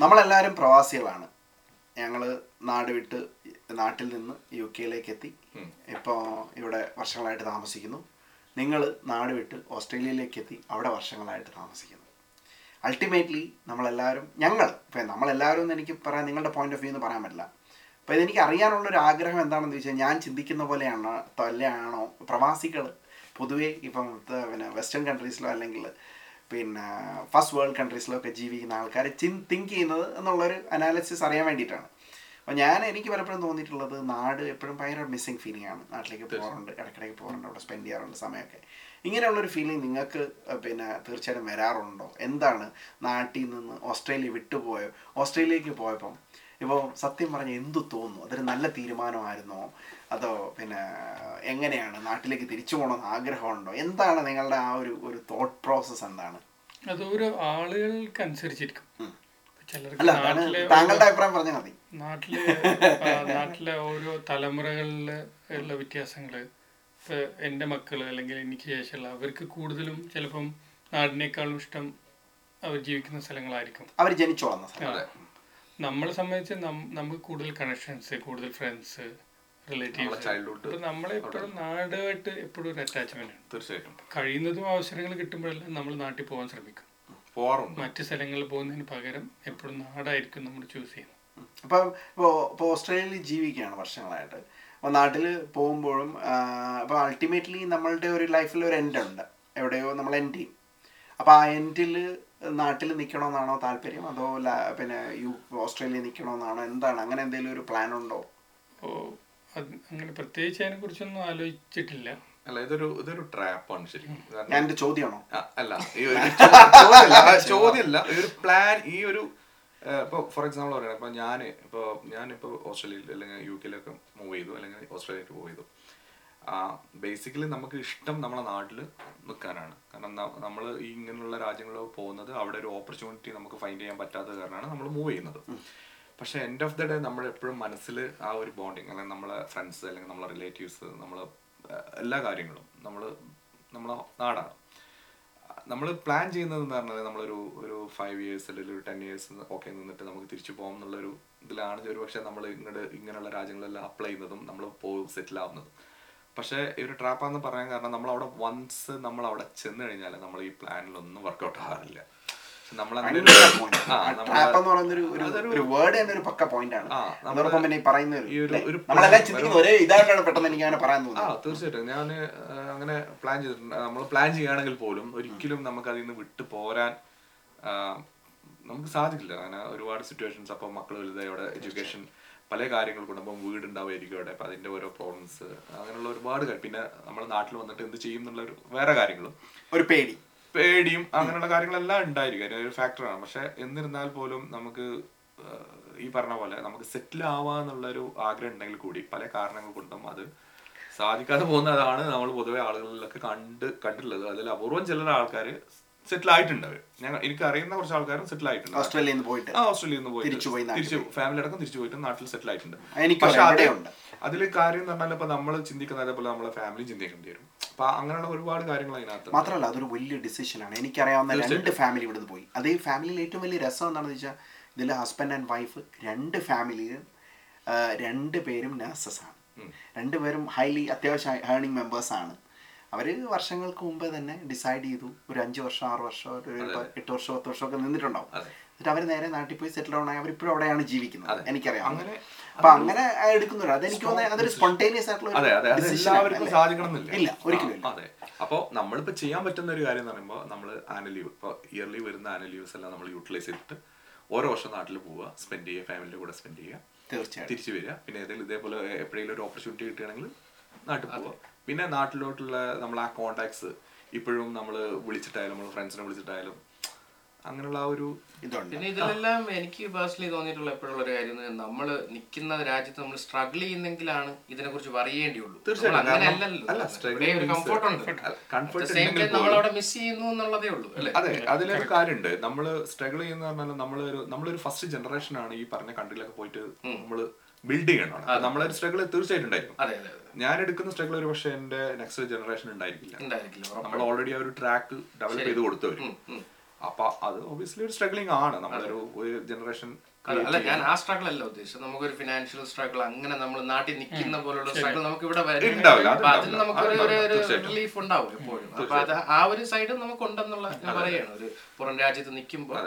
നമ്മളെല്ലാവരും പ്രവാസികളാണ്. ഞങ്ങൾ നാട് വിട്ട് നാട്ടിൽ നിന്ന് യു കെയിലേക്ക് എത്തി ഇപ്പോൾ ഇവിടെ വർഷങ്ങളായിട്ട് താമസിക്കുന്നു. നിങ്ങൾ നാട് വിട്ട് ഓസ്ട്രേലിയയിലേക്ക് എത്തി അവിടെ വർഷങ്ങളായിട്ട് താമസിക്കുന്നു. അൾട്ടിമേറ്റ്ലി നമ്മളെല്ലാവരും ഞങ്ങൾ ഇപ്പം നമ്മളെല്ലാവരും എന്ന് എനിക്ക് പറയാൻ നിങ്ങളുടെ പോയിന്റ് ഓഫ് വ്യൂ എന്ന് പറയാൻ പറ്റില്ല. അപ്പോൾ ഇതെനിക്ക് അറിയാനുള്ള ഒരു ആഗ്രഹം എന്താണെന്ന് ചോദിച്ചാൽ ഞാൻ ചിന്തിക്കുന്ന പോലെയാണ് തല്ലയാണോ പ്രവാസികൾ പൊതുവേ ഇപ്പം പിന്നെ വെസ്റ്റേൺ കൺട്രീസിലോ അല്ലെങ്കിൽ പിന്നെ ഫസ്റ്റ് വേൾഡ് കൺട്രീസിലൊക്കെ ജീവിക്കുന്ന ആൾക്കാർ ചിൻ തിങ്ക് ചെയ്യുന്നത് എന്നുള്ളൊരു അനാലിസിസ് അറിയാൻ വേണ്ടിയിട്ടാണ്. അപ്പോൾ ഞാൻ എനിക്ക് പലപ്പോഴും തോന്നിയിട്ടുള്ളത് നാട് എപ്പോഴും ഭയങ്കര മിസ്സിങ് ഫീലിംഗ് ആണ്. നാട്ടിലേക്ക് പോകാറുണ്ട് ഇടയ്ക്കിടയ്ക്ക് പോകാറുണ്ട് അവിടെ സ്പെൻഡ് ചെയ്യാറുണ്ട് സമയമൊക്കെ. ഇങ്ങനെയുള്ളൊരു ഫീലിംഗ് നിങ്ങൾക്ക് പിന്നെ തീർച്ചയായിട്ടും വരാറുണ്ടോ? എന്താണ് നാട്ടിൽ നിന്ന് ഓസ്ട്രേലിയ വിട്ടുപോയോ? ഓസ്ട്രേലിയക്ക് പോയപ്പം ഇപ്പോൾ സത്യം പറഞ്ഞ എന്തു തോന്നുന്നു? അതൊരു നല്ല തീരുമാനമായിരുന്നോ? അതോ പിന്നെ എങ്ങനെയാണ്? നാട്ടിലേക്ക് തിരിച്ചു പോകണമെന്ന് ആഗ്രഹമുണ്ടോ? എന്താണ് നിങ്ങളുടെ ആ ഒരു ഒരു തോട്ട് പ്രോസസ്സ് എന്താണ്? അത് ഓരോ ആളുകൾക്ക് അനുസരിച്ചിരിക്കും ഉം. ചിലർക്ക് അല്ല അതാണ് നാട്ടിലെ താങ്കളുടെ അഭിപ്രായം പറഞ്ഞാൽ മതി. നാട്ടിലെ നാട്ടിലെ ഓരോ തലമുറകളിൽ ഉള്ള വ്യത്യാസങ്ങൾ ഇപ്പൊ എന്റെ മക്കൾ അല്ലെങ്കിൽ എനിക്ക് ശേഷമുള്ള അവർക്ക് കൂടുതലും ചിലപ്പം നാടിനേക്കാളും ഇഷ്ടം അവർ ജീവിക്കുന്ന സ്ഥലങ്ങളായിരിക്കും. അവർ ജനിച്ചോളാം നമ്മളെ സംബന്ധിച്ച് നമുക്ക് കൂടുതൽ കണക്ഷൻസ് കൂടുതൽ ഫ്രണ്ട്സ് റിലേറ്റീവ്സ് ചൈൽഡ്ഹുഡ് അപ്പൊ നമ്മളെ എപ്പോഴും നാടുമായിട്ട് എപ്പോഴും ഒരു അറ്റാച്ച്മെന്റ് ഉണ്ട് തീർച്ചയായിട്ടും. കഴിയുന്നതും അവസരങ്ങൾ കിട്ടുമ്പോഴെല്ലാം നമ്മൾ നാട്ടിൽ പോകാൻ ശ്രമിക്കും. പോവാറുണ്ട്. മറ്റ് സ്ഥലങ്ങളിൽ പോകുന്നതിന് പകരം എപ്പോഴും നാടായിരിക്കും നമ്മൾ ചൂസ് ചെയ്യുന്നത്. ഇപ്പോൾ ഇപ്പോൾ ഓസ്ട്രേലിയയിൽ ജീവിക്കുകയാണ് വർഷങ്ങളായിട്ട്. അപ്പോൾ നാട്ടിൽ പോകുമ്പോഴും അപ്പോൾ അൾട്ടിമേറ്റ്ലി നമ്മളുടെ ഒരു ലൈഫിൽ ഒരു എൻഡ് ഉണ്ട്. എവിടെയോ നമ്മൾ എൻഡ് ചെയ്യും. അപ്പോൾ ആ എൻഡിൽ നാട്ടിൽ നിൽക്കണമെന്നാണോ താല്പര്യം? അതോ പിന്നെ യു ഓസ്ട്രേലിയ നിൽക്കണമെന്നാണോ എന്താണ്? അങ്ങനെ എന്തെങ്കിലും ഒരു പ്ലാൻ ഉണ്ടോ? ഓ അത് അങ്ങനെ പ്രത്യേകിച്ച് അതിനെ കുറിച്ചൊന്നും ആലോചിച്ചിട്ടില്ല. അല്ല ഇതൊരു ഇതൊരു ട്രാപ്പാണ് ശരിക്കും. ഞാൻ എന്റെ ചോദ്യമാണോ? അല്ല ഈ ഒരു ചോദ്യമല്ല. ചോദ്യമല്ല. ഈ ഒരു പ്ലാൻ ഈ ഒരു ഇപ്പോൾ ഇപ്പൊ ഫോർ എക്സാമ്പിൾ പറയണം. ഇപ്പൊ ഞാൻ ഇപ്പൊ ഞാനിപ്പോ ഓസ്ട്രേലിയയിൽ അല്ലെങ്കിൽ യു കെയിലൊക്കെ മൂവ് ചെയ്തു. അല്ലെങ്കിൽ ഓസ്ട്രേലിയയിലേക്ക് മൂവ് ചെയ്തു ബേസിക്കലി നമുക്ക് ഇഷ്ടം നമ്മളെ നാട്ടിൽ നിൽക്കാനാണ് കാരണം നമ്മൾ ഈ ഇങ്ങനെയുള്ള രാജ്യങ്ങളിൽ പോകുന്നത് അവിടെ ഒരു ഓപ്പർച്യൂണിറ്റി നമുക്ക് ഫൈൻഡ് ചെയ്യാൻ പറ്റാത്ത കാരണമാണ് നമ്മൾ മൂവ് ചെയ്യുന്നത്. പക്ഷേ എൻഡ് ഓഫ് ദ ഡേ നമ്മൾ എപ്പോഴും മനസ്സിൽ ആ ഒരു ബോണ്ടിങ് അല്ലെങ്കിൽ നമ്മളെ ഫ്രണ്ട്സ് അല്ലെങ്കിൽ നമ്മളെ റിലേറ്റീവ്സ് നമ്മൾ എല്ലാ കാര്യങ്ങളും നമ്മൾ നമ്മളെ നാടാണ്. നമ്മൾ പ്ലാൻ ചെയ്യുന്നത് എന്ന് പറഞ്ഞാൽ നമ്മളൊരു ഒരു ഫൈവ് ഇയേഴ്സ് അല്ലെങ്കിൽ ഒരു ടെൻ ഇയേഴ്സ് ഒക്കെ നിന്നിട്ട് നമുക്ക് തിരിച്ചു പോകാം എന്നുള്ളൊരു ഇതിലാണ്. ഒരു പക്ഷേ നമ്മൾ ഇങ്ങോട്ട് ഇങ്ങനെയുള്ള രാജ്യങ്ങളെല്ലാം അപ്ലൈ ചെയ്യുന്നതും നമ്മൾ പോകും സെറ്റിൽ ആവുന്നതും. പക്ഷേ ഈ ഒരു ട്രാപ്പാന്ന് പറയാൻ കാരണം നമ്മൾ അവിടെ വൺസ് നമ്മൾ അവിടെ ചെന്ന് കഴിഞ്ഞാൽ നമ്മൾ ഈ പ്ലാനിലൊന്നും വർക്കൗട്ട് ആവാറില്ല തീർച്ചയായിട്ടും. ഞാൻ അങ്ങനെ പ്ലാൻ ചെയ്തിട്ടുണ്ട്. നമ്മൾ പ്ലാൻ ചെയ്യുകയാണെങ്കിൽ പോലും ഒരിക്കലും നമുക്ക് അതിൽ നിന്ന് വിട്ടു പോരാൻ നമുക്ക് സാധിക്കില്ല. അങ്ങനെ ഒരുപാട് സിറ്റുവേഷൻസ് അപ്പൊ മക്കൾ വലുതായി അവിടെ എഡ്യൂക്കേഷൻ പല കാര്യങ്ങൾ കൊണ്ട് വീടുണ്ടാവുമായിരിക്കും അവിടെ. അപ്പം അതിന്റെ ഓരോ പ്രോബ്ലംസ് അങ്ങനെയുള്ള ഒരുപാട് കാര്യം. പിന്നെ നമ്മുടെ നാട്ടിൽ വന്നിട്ട് എന്ത് ചെയ്യും എന്നുള്ള ഒരു വേറെ കാര്യങ്ങളും. ഒരു പേടി. പേടിയും അങ്ങനെയുള്ള കാര്യങ്ങളെല്ലാം ഉണ്ടായിരിക്കും. അതിനൊരു ഒരു ഫാക്ടറാണ് പക്ഷെ എന്നിരുന്നാൽ പോലും നമുക്ക് ഈ പറഞ്ഞ പോലെ നമുക്ക് സെറ്റിൽ ആവാന്നുള്ള ഒരു ആഗ്രഹം ഉണ്ടെങ്കിൽ കൂടി പല കാരണങ്ങൾ കൊണ്ടും അത് സാധിക്കാതെ പോകുന്നതാണ് നമ്മൾ പൊതുവെ ആളുകളിലൊക്കെ കണ്ട് കണ്ടിട്ടുള്ളത്. അതിൽ അപൂർവം ചില ആൾക്കാർ സെറ്റിൽ ആയിട്ടുണ്ട് അവർ ഞങ്ങൾ എനിക്ക് അറിയുന്ന കുറച്ച് ആൾക്കാരും സെറ്റിൽ ആയിട്ടുണ്ട്. ഓസ്ട്രേലിയയിൽ നിന്ന് പോയിട്ട് ആ ഓസ്ട്രേലിയയിൽ നിന്ന് പോയിട്ട് തിരിച്ചു പോയി തിരിച്ചു ഫാമിലി അടക്കം തിരിച്ചു പോയിട്ട് നാട്ടിൽ സെറ്റിൽ ആയിട്ടുണ്ട്. പക്ഷെ അതേ. അതിൽ കാര്യം എന്ന് പറഞ്ഞാൽ ഇപ്പൊ നമ്മൾ ചിന്തിക്കുന്ന അതേപോലെ നമ്മളെ ഫാമിലി ചിന്തിക്കേണ്ടി വരും. അപ്പൊ അങ്ങനെയുള്ള ഒരുപാട് കാര്യങ്ങൾ അതിനകത്ത് മാത്രമല്ല അതൊരു വലിയ ഡിസിഷൻ ഡിസിഷനാണ് എനിക്കറിയാവുന്ന രണ്ട് ഫാമിലി ഇവിടുന്ന് പോയി. അതേ ഫാമിലിയിൽ ഏറ്റവും വലിയ രസം എന്താണെന്ന് വെച്ചാൽ ഇതിൽ ഹസ്ബൻഡ് ആൻഡ് വൈഫ് രണ്ട് ഫാമിലിയും രണ്ട് പേരും നഴ്സസ് ആണ്. രണ്ടുപേരും ഹൈലി അത്യാവശ്യം ഏർണിംഗ് മെമ്പേഴ്സ് ആണ്. അവർ വർഷങ്ങൾക്ക് മുമ്പേ തന്നെ ഡിസൈഡ് ചെയ്തു. ഒരു അഞ്ച് വർഷം ആറ് വർഷം ഒരു എട്ട് വർഷം പത്ത് വർഷം ഒക്കെ നിന്നിട്ടുണ്ടാവും. എന്നിട്ട് അവർ നേരെ നാട്ടിൽ പോയി സെറ്റിൽ ഡൗൺ ആയി. അവരിപ്പോഴും അവിടെയാണ് ജീവിക്കുന്നത്. എനിക്കറിയാം. അങ്ങനെ- അപ്പൊ അങ്ങനെ എടുക്കുന്നില്ല അതെനിക്ക് തോന്നുന്നത് അതൊരു സ്പോണ്ടേനിയസ് ആയിട്ടുള്ള അത്? ഇല്ല ഒരിക്കലും അപ്പോൾ നമ്മളിപ്പോൾ അതെ. അപ്പോ നമ്മളിപ്പോ ചെയ്യാൻ പറ്റുന്ന ഒരു കാര്യം എന്ന് പറയുമ്പോൾ നമ്മൾ ആനുവൽ ലീവ് ഇപ്പോൾ ഇയർലി വരുന്ന ആനുവൽ ലീവ്സ് എല്ലാം നമ്മൾ യൂട്ടിലൈസ് ചെയ്തിട്ട് ഓരോ വർഷം നാട്ടിൽ പോവുക സ്പെൻഡ് ചെയ്യുക ഫാമിലിയുടെ കൂടെ സ്പെൻഡ് ചെയ്യുക തീർച്ചയായിട്ടും. തിരിച്ചു വരിക. പിന്നെ ഏതെങ്കിലും ഇതേപോലെ എപ്പോഴെങ്കിലും ഒരു ഓപ്പർച്യൂണിറ്റി കിട്ടുകയാണെങ്കിൽ നാട്ടിൽ പോവുക. പിന്നെ നാട്ടിലോട്ടുള്ള നമ്മൾ ആ കോണ്ടാക്ട്സ് ഇപ്പോഴും നമ്മൾ വിളിച്ചിട്ടായാലും നമ്മൾ ഫ്രണ്ട്സിനെ വിളിച്ചിട്ടായാലും അങ്ങനെയുള്ള ആ ഒരു ഇതുണ്ട്. പിന്നെ ഇതിലെല്ലാം എനിക്ക് പേഴ്സണലി തോന്നിയിട്ടുള്ള എപ്പോഴുള്ള ഒരു കാര്യം നമ്മൾ നിൽക്കുന്ന രാജ്യത്ത് നമ്മൾ സ്ട്രഗിൾ ചെയ്യുന്നെങ്കിലാണ് ഇതിനെ കുറിച്ച് പറയേണ്ടിയുള്ളൂ. തീർച്ചയായിട്ടും. നമ്മൾ നമ്മൾ മിസ് ചെയ്യുന്നു എന്നുള്ളതേ ഉള്ളൂ അല്ലേ? അതെ അതിലൊരു കാര്യമുണ്ട് നമ്മൾ സ്ട്രഗിൾ ചെയ്യുന്ന പറഞ്ഞാൽ നമ്മളൊരു നമ്മളൊരു ഫസ്റ്റ് ജനറേഷൻ ആണ് ഈ പറഞ്ഞ കൺട്രിയിലൊക്കെ പോയിട്ട് നമ്മൾ ബിൽഡ് ചെയ്യണം നമ്മളൊരു സ്ട്രഗിൾ തീർച്ചയായിട്ടും ഉണ്ടായിരിക്കും. ഞാൻ എടുക്കുന്ന സ്ട്രഗിൾ ഒരു പക്ഷേ എന്റെ നെക്സ്റ്റ് ജനറേഷൻ ഉണ്ടായിരിക്കില്ല. നമ്മൾ ഓൾറെഡി ആ ഒരു ട്രാക്ക് ഡെവലപ്പ് ചെയ്ത് കൊടുത്തവരും. അപ്പൊ അത് ഒബിയസ്ലി ഒരു സ്ട്രഗ്ലിംഗ് ആണ്. നമ്മളൊരു ഒരു ജനറേഷൻ അല്ല ഞാൻ ആ സ്ട്രഗിൾ അല്ല ഉദ്ദേശിച്ചത്. നമുക്കൊരു ഫിനാൻഷ്യൽ സ്ട്രഗിൾ അങ്ങനെ നമ്മൾ നാട്ടിൽ നിൽക്കുന്ന പോലുള്ള സ്ട്രഗിൾ നമുക്ക് ഇവിടെ അപ്പൊ അതിന് നമുക്കൊരു ഒരു-. റിലീഫ് ഉണ്ടാവും എപ്പോഴും. അപ്പൊ അത് ആ ഒരു സൈഡ് നമുക്ക് ഉണ്ടെന്നുള്ള ഞാൻ പറയാണ് ഒരു പുറം രാജ്യത്ത് നിൽക്കുമ്പോൾ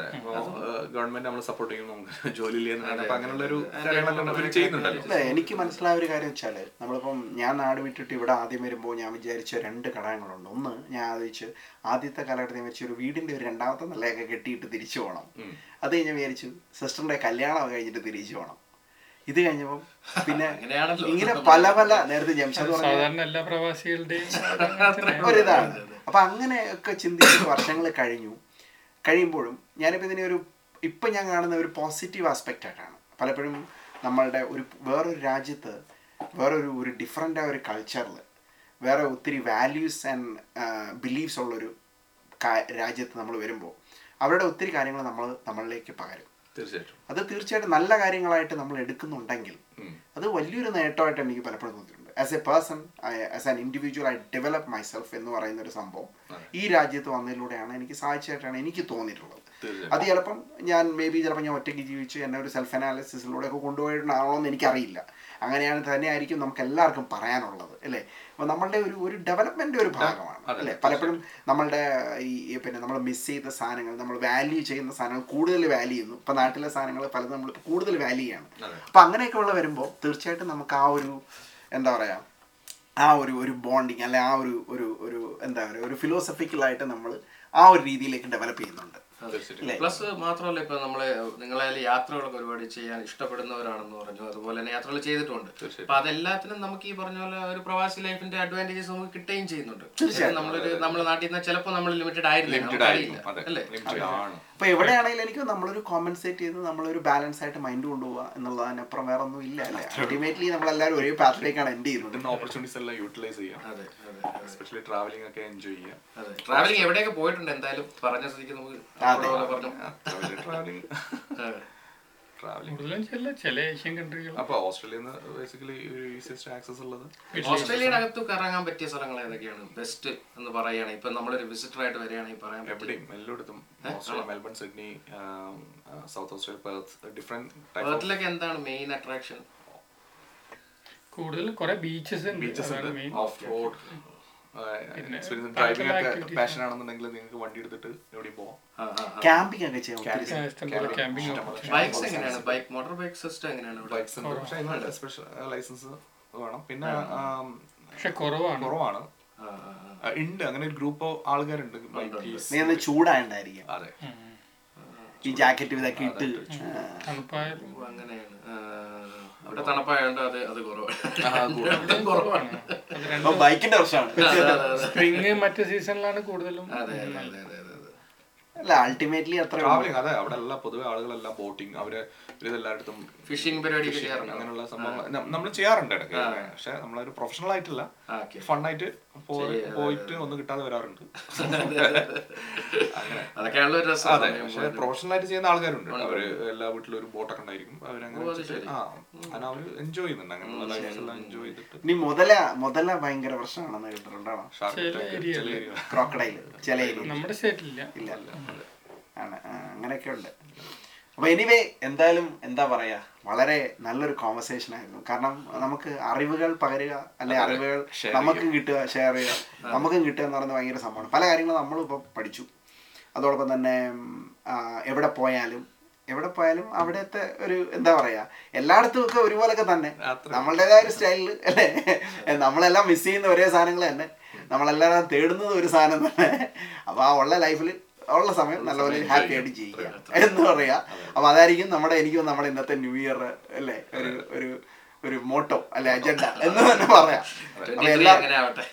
ഗവൺമെന്റ് നമ്മളെ സപ്പോർട്ട് ചെയ്യും നമുക്ക് ജോലി അങ്ങനെയുള്ള ഒരു കാര്യങ്ങളൊക്കെ നമ്മൾ ചെയ്യുന്നുണ്ടല്ലോ. എനിക്ക് മനസ്സിലായ ഒരു കാര്യം വെച്ചാൽ നമ്മളിപ്പം ഞാൻ നാട് വിട്ടിട്ട് ഇവിടെ ആദ്യം വരുമ്പോൾ ഞാൻ വിചാരിച്ച രണ്ട് ഘടകങ്ങളുണ്ട് ഒന്ന് ഞാൻ ആലോചിച്ച് ആദ്യത്തെ കാലഘട്ടത്തിൽ വെച്ച് ഒരു വീടിന്റെ ഒരു രണ്ടാമത്തെ നിലയൊക്കെ കെട്ടിയിട്ട് തിരിച്ചു പോകണം. അത് കഴിഞ്ഞ് വിചാരിച്ചു സിസ്റ്ററിന്റെ കല്യാണം കഴിഞ്ഞിട്ട് തിരിച്ചു പോകണം ഇത് കഴിഞ്ഞപ്പം പിന്നെ അങ്ങനെയാണല്ലോ. ഇങ്ങനെ പല പല നേരത്തെ ജംഷദ് സാധാരണ എല്ലാ പ്രവാസികളുടെയും ഒരിതാണ്. അപ്പൊ അങ്ങനെയൊക്കെ ചിന്തിച്ച് വർഷങ്ങൾ കഴിഞ്ഞു. കഴിയുമ്പോഴും ഞാനിപ്പോൾ ഇതിനെ ഒരു ഇപ്പം ഞാൻ കാണുന്ന ഒരു പോസിറ്റീവ് ആസ്പെക്റ്റ് ആയിട്ടാണ്. പലപ്പോഴും നമ്മളുടെ ഒരു വേറൊരു രാജ്യത്ത് വേറൊരു ഒരു ഡിഫറെന്റ് ആയ ഒരു കൾച്ചറിൽ വേറെ ഒത്തിരി വാല്യൂസ് ആൻഡ് ബിലീഫ്സ് ഉള്ളൊരു രാജ്യത്ത് നമ്മൾ വരുമ്പോൾ അവരുടെ ഒത്തിരി കാര്യങ്ങൾ നമ്മൾ നമ്മളിലേക്ക് പകരും. തീർച്ചയായിട്ടും അത് തീർച്ചയായിട്ടും നല്ല കാര്യങ്ങളായിട്ട് നമ്മൾ എടുക്കുന്നുണ്ടെങ്കിൽ. അത് വലിയൊരു നേട്ടമായിട്ട് എനിക്ക് പലപ്പോഴും തോന്നിയിട്ടുണ്ട് as a person as an individual I develop myself എന്ന് പറയുന്ന ഒരു സംഭവം ഈ രാജ്യത്ത് വന്നതിലൂടെയാണ് എനിക്ക് സാധിച്ചതായിട്ടാണ് എനിക്ക് തോന്നിയിട്ടുള്ളത്. അത് ചിലപ്പം ഞാൻ മേ ബി ചിലപ്പോൾ ഞാൻ ഒറ്റയ്ക്ക് ജീവിച്ച് എന്നെ ഒരു സെൽഫ് അനാലിസിസിലൂടെ ഒക്കെ കൊണ്ടുപോയിട്ടുണ്ടാണോ എന്ന് എനിക്കറിയില്ല. അങ്ങനെയാണ് തന്നെ ആയിരിക്കും നമുക്ക് എല്ലാവർക്കും പറയാനുള്ളത് അല്ലേ? അപ്പോൾ നമ്മളുടെ ഒരു ഒരു ഡെവലപ്മെന്റ് ഒരു ഭാഗമാണ് അല്ലേ? പലപ്പോഴും നമ്മളുടെ ഈ പിന്നെ നമ്മൾ മിസ് ചെയ്ത സാധനങ്ങൾ നമ്മൾ വാല്യൂ ചെയ്യുന്ന സാധനങ്ങൾ കൂടുതൽ വാല്യൂ ചെയ്യുന്നു. ഇപ്പം നാട്ടിലെ സാധനങ്ങൾ പലതും നമ്മൾ കൂടുതൽ വാല്യൂ ചെയ്യാണ്. അപ്പം അങ്ങനെയൊക്കെ ഉള്ള വരുമ്പോൾ തീർച്ചയായിട്ടും നമുക്ക് ആ ഒരു എന്താ പറയുക ആ ഒരു ഒരു ബോണ്ടിങ് അല്ലെ ആ ഒരു ഒരു ഒരു എന്താ പറയുക ഒരു ഫിലോസഫിക്കലായിട്ട് നമ്മൾ ആ ഒരു രീതിയിലേക്ക് ഡെവലപ്പ് ചെയ്യുന്നുണ്ട്. തീർച്ചയായിട്ടും. പ്ലസ് മാത്രമല്ല ഇപ്പൊ നമ്മൾ നിങ്ങളായാലും യാത്രകളൊക്കെ ഒരുപാട് ചെയ്യാൻ ഇഷ്ടപ്പെടുന്നവരാണെന്ന് പറഞ്ഞു. അതുപോലെ തന്നെ യാത്രകൾ ചെയ്തിട്ടുണ്ട്. അപ്പൊ അതെല്ലാത്തിനും നമുക്ക് ഈ പറഞ്ഞ പോലെ ഒരു പ്രവാസി ലൈഫിന്റെ അഡ്വാന്റേജസ് നമുക്ക് കിട്ടുകയും ചെയ്യുന്നുണ്ട്. നമ്മളൊരു നമ്മുടെ നാട്ടിൽ നിന്ന് ചിലപ്പോൾ നമ്മൾ ലിമിറ്റഡ് ആയിരുന്നില്ല. അല്ലേ? അപ്പൊ എവിടെയാണെങ്കിലും എനിക്ക് നമ്മളൊരു കോമ്പൻസേറ്റ് ചെയ്ത് നമ്മളൊരു ബാലൻസ് ആയിട്ട് മൈൻഡ് കൊണ്ടുപോകുക എന്നുള്ളതിനപ്പുറം വേറെ ഒന്നും ഇല്ല അല്ലേ? അൾട്ടിമേറ്റ്ലി നമ്മളെല്ലാവരും ഒരേ പാത്തിലേക്കാണ് എൻഡ് ചെയ്യുന്നത്. ഓപ്പർച്യൂണിറ്റീസ് എല്ലാം യൂട്ടിലൈസ് ചെയ്യാം. അതെ അതെ എസ്പെഷ്യലി ട്രാവലിംഗ് ഒക്കെ എൻജോയ് ചെയ്യാം. അതെ. ട്രാവലിംഗ് എവിടെയൊക്കെ പോയിട്ടുണ്ട് എന്തായാലും? പറഞ്ഞ സ്ഥിതിക്ക് നമുക്ക് ട്രാവലിംഗ് ചില ഏഷ്യൻ കൺട്രികൾ അപ്പൊ നിന്ന് ബേസിക്കലി ഈസിയസ്റ്റ് ആക്സസ് ഉള്ളത്? കറങ്ങാൻ പറ്റിയ സ്ഥലങ്ങൾ ഏതൊക്കെയാണ്? ബെസ്റ്റ് എന്ന് പറയുകയാണെങ്കിൽ ഇപ്പൊ നമ്മളൊരു വിസിറ്റർ ആയിട്ട് വരികയാണെങ്കിൽ പറയാൻ എവിടെയും എല്ലായിടത്തും. Australia Melbourne Sydney south Australia Perth different പേർത്തിലൊക്കെ എന്താണ് മെയിൻ അട്രാക്ഷൻ കൂടുതൽ കുറെ beaches beaches off road driving ഒക്കെ പാഷൻ ആണെന്നുണ്ടെങ്കിൽ നിങ്ങൾക്ക് വണ്ടി എടുത്തിട്ട് എവിടെയും പോവാം. ക്യാമ്പിംഗ് ഒക്കെ ചെയ്യാം ബൈക്സ് എങ്ങനെയാണ്? ബൈക്ക് മോട്ടോർ ബൈക്ക് സിസ്റ്റം എങ്ങനെയാണ് ബൈക്സ് ഉണ്ട്. പക്ഷേ അതിന് സ്പെഷ്യൽ ലൈസൻസ് വേണം. പിന്നെ പക്ഷെ കുറവാണ്. കുറവാണ്. ഉണ്ട്. അങ്ങനെ ഒരു ഗ്രൂപ്പ് ആൾക്കാരുണ്ട്. നീ ഒന്ന് ചൂടായിട്ടുണ്ടായിരിക്കും അതെ. ഈ ജാക്കറ്റ് ഇതൊക്കെ ഇട്ട്. അങ്ങനെയാണ്. അവിടെ തണുപ്പായോണ്ട് അത് അത് കുറവാണ്. ആ, കുറവാണ്. ബൈക്കിന്റെ പ്രശ്നമാണ്. സ്പ്രിങ് മറ്റു സീസണിലാണ് കൂടുതലും അതെ, അതെ, അതെ. അല്ല അൾട്ടിമേറ്റ്ലി അത്ര ട്രാവലിംഗ് അതെ. അവിടെ എല്ലാം പൊതുവെ ആളുകളെല്ലാം ബോട്ടിംഗ് അവർ ഇതെല്ലായിടത്തും ഫിഷിംഗ് പരിപാടി അങ്ങനെയുള്ള സംഭവം നമ്മൾ ചെയ്യാറുണ്ട് ഇടയ്ക്ക്. പക്ഷെ നമ്മളൊരു പ്രൊഫഷണൽ ആയിട്ടില്ല. ഫണ്ണായിട്ട് പോയിട്ട് ഒന്നും കിട്ടാതെ വരാറുണ്ട്. അങ്ങനെ. അതൊക്കെയാണല്ലോ രസം. അതെ. പക്ഷെ പ്രൊഫഷണൽ ആയിട്ട് ചെയ്യുന്ന ആൾക്കാരുണ്ട്. അവർ എല്ലാ വീട്ടിലും ഒരു ബോട്ടൊക്കെ ഉണ്ടായിരിക്കും. അവരങ്ങനെ ആ അങ്ങനെ അവർ എൻജോയ് ചെയ്യുന്നുണ്ട് അങ്ങനെയുള്ള ലൈഫ്സ് എല്ലാം എൻജോയ് ചെയ്തിട്ട്. ഇനി മുതല മുതല ഭയങ്കര പ്രശ്നമാണെന്ന് കേട്ടിട്ടുണ്ടാണോ ഷാർക്ക് ചില നമ്മുടെ സ്റ്റേറ്റിലില്ല ഇല്ല. ആണ് അങ്ങനെയൊക്കെ ഉണ്ട്. അപ്പൊ എനിവേ എന്തായാലും എന്താ പറയാ വളരെ നല്ലൊരു കോൺവെർസേഷൻ ആയിരുന്നു. കാരണം നമുക്ക് അറിവുകൾ പകരുക അല്ലെ അറിവുകൾ നമുക്ക് കിട്ടുക ഷെയർ ചെയ്യുക. നമുക്കും കിട്ടുക എന്ന് പറയുന്നത് ഭയങ്കര സംഭവമാണ്. പല കാര്യങ്ങളും നമ്മളിപ്പോൾ പഠിച്ചു. അതോടൊപ്പം തന്നെ എവിടെ പോയാലും എവിടെ പോയാലും അവിടുത്തെ ഒരു എന്താ പറയാ എല്ലായിടത്തും ഒക്കെ ഒരുപോലൊക്കെ തന്നെ. നമ്മളുടേതായ ഒരു സ്റ്റൈലിൽ അല്ലേ? നമ്മളെല്ലാം മിസ് ചെയ്യുന്ന ഒരേ സാധനങ്ങൾ തന്നെ. നമ്മളെല്ലാം തേടുന്നത് ഒരു സാധനം തന്നെ. അപ്പോൾ ആ ഉള്ള ലൈഫിൽ ഉള്ള സമയം നല്ലപോലെ ഹാപ്പി ആയിട്ട് ചെയ്യുക എന്ന് പറയാ. അപ്പൊ അതായിരിക്കും നമ്മുടെ എനിക്കും നമ്മുടെ ഇന്നത്തെ ന്യൂ ഇയർ അല്ലേ? ഒരു ഒരു ഒരു മോട്ടോ അല്ലെ അജണ്ട എന്ന് തന്നെ പറയാം. അപ്പൊ 23 എല്ലാ അങ്ങനെ ആവട്ടെ.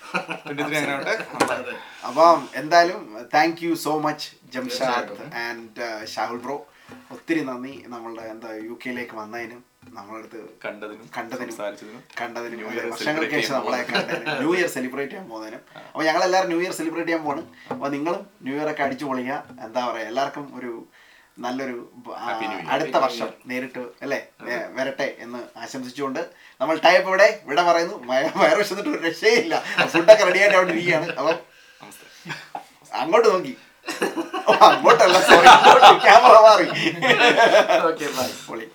അങ്ങനെ ആവട്ടെ. അതെ. അപ്പം എന്തായാലും thank you so much Jamshad and Shahul bro ഒത്തിരി നന്ദി നമ്മളുടെ എന്താ യു കെയിലേക്ക് വന്നതിനും. നമ്മളടുത്ത് കണ്ടതിനും കണ്ടതിനും കണ്ടതിനും വർഷങ്ങൾക്ക് ശേഷം നമ്മളെ ന്യൂ ഇയർ സെലിബ്രേറ്റ് ചെയ്യാൻ പോകുന്നതിനും. അപ്പോൾ ഞങ്ങൾ എല്ലാവരും ന്യൂ ഇയർ സെലിബ്രേറ്റ് ചെയ്യാൻ പോകണം അപ്പോൾ നിങ്ങളും ന്യൂ ഇയർ ഒക്കെ അടിച്ചു പൊളിക്കുക എന്താ പറയുക എല്ലാവർക്കും ഒരു നല്ലൊരു അടുത്ത വർഷം നേരിട്ട് അല്ലേ? വരട്ടെ എന്ന് ആശംസിച്ചുകൊണ്ട് നമ്മൾ ടൈപ്പ് ഇവിടെ ഇവിടെ പറയുന്നു. വയ- വയറ് വിശന്നിട്ട് ഒരു രക്ഷയില്ല. ഫുഡൊക്കെ റെഡി ആയിട്ട് അവിടെ ഇരിക്കുകയാണ്. അപ്പം അങ്ങോട്ട് നോക്കി. അങ്ങോട്ടല്ല സോറി ക്യാമറ മാറി. ഓക്കെ ബൈ പൊളി.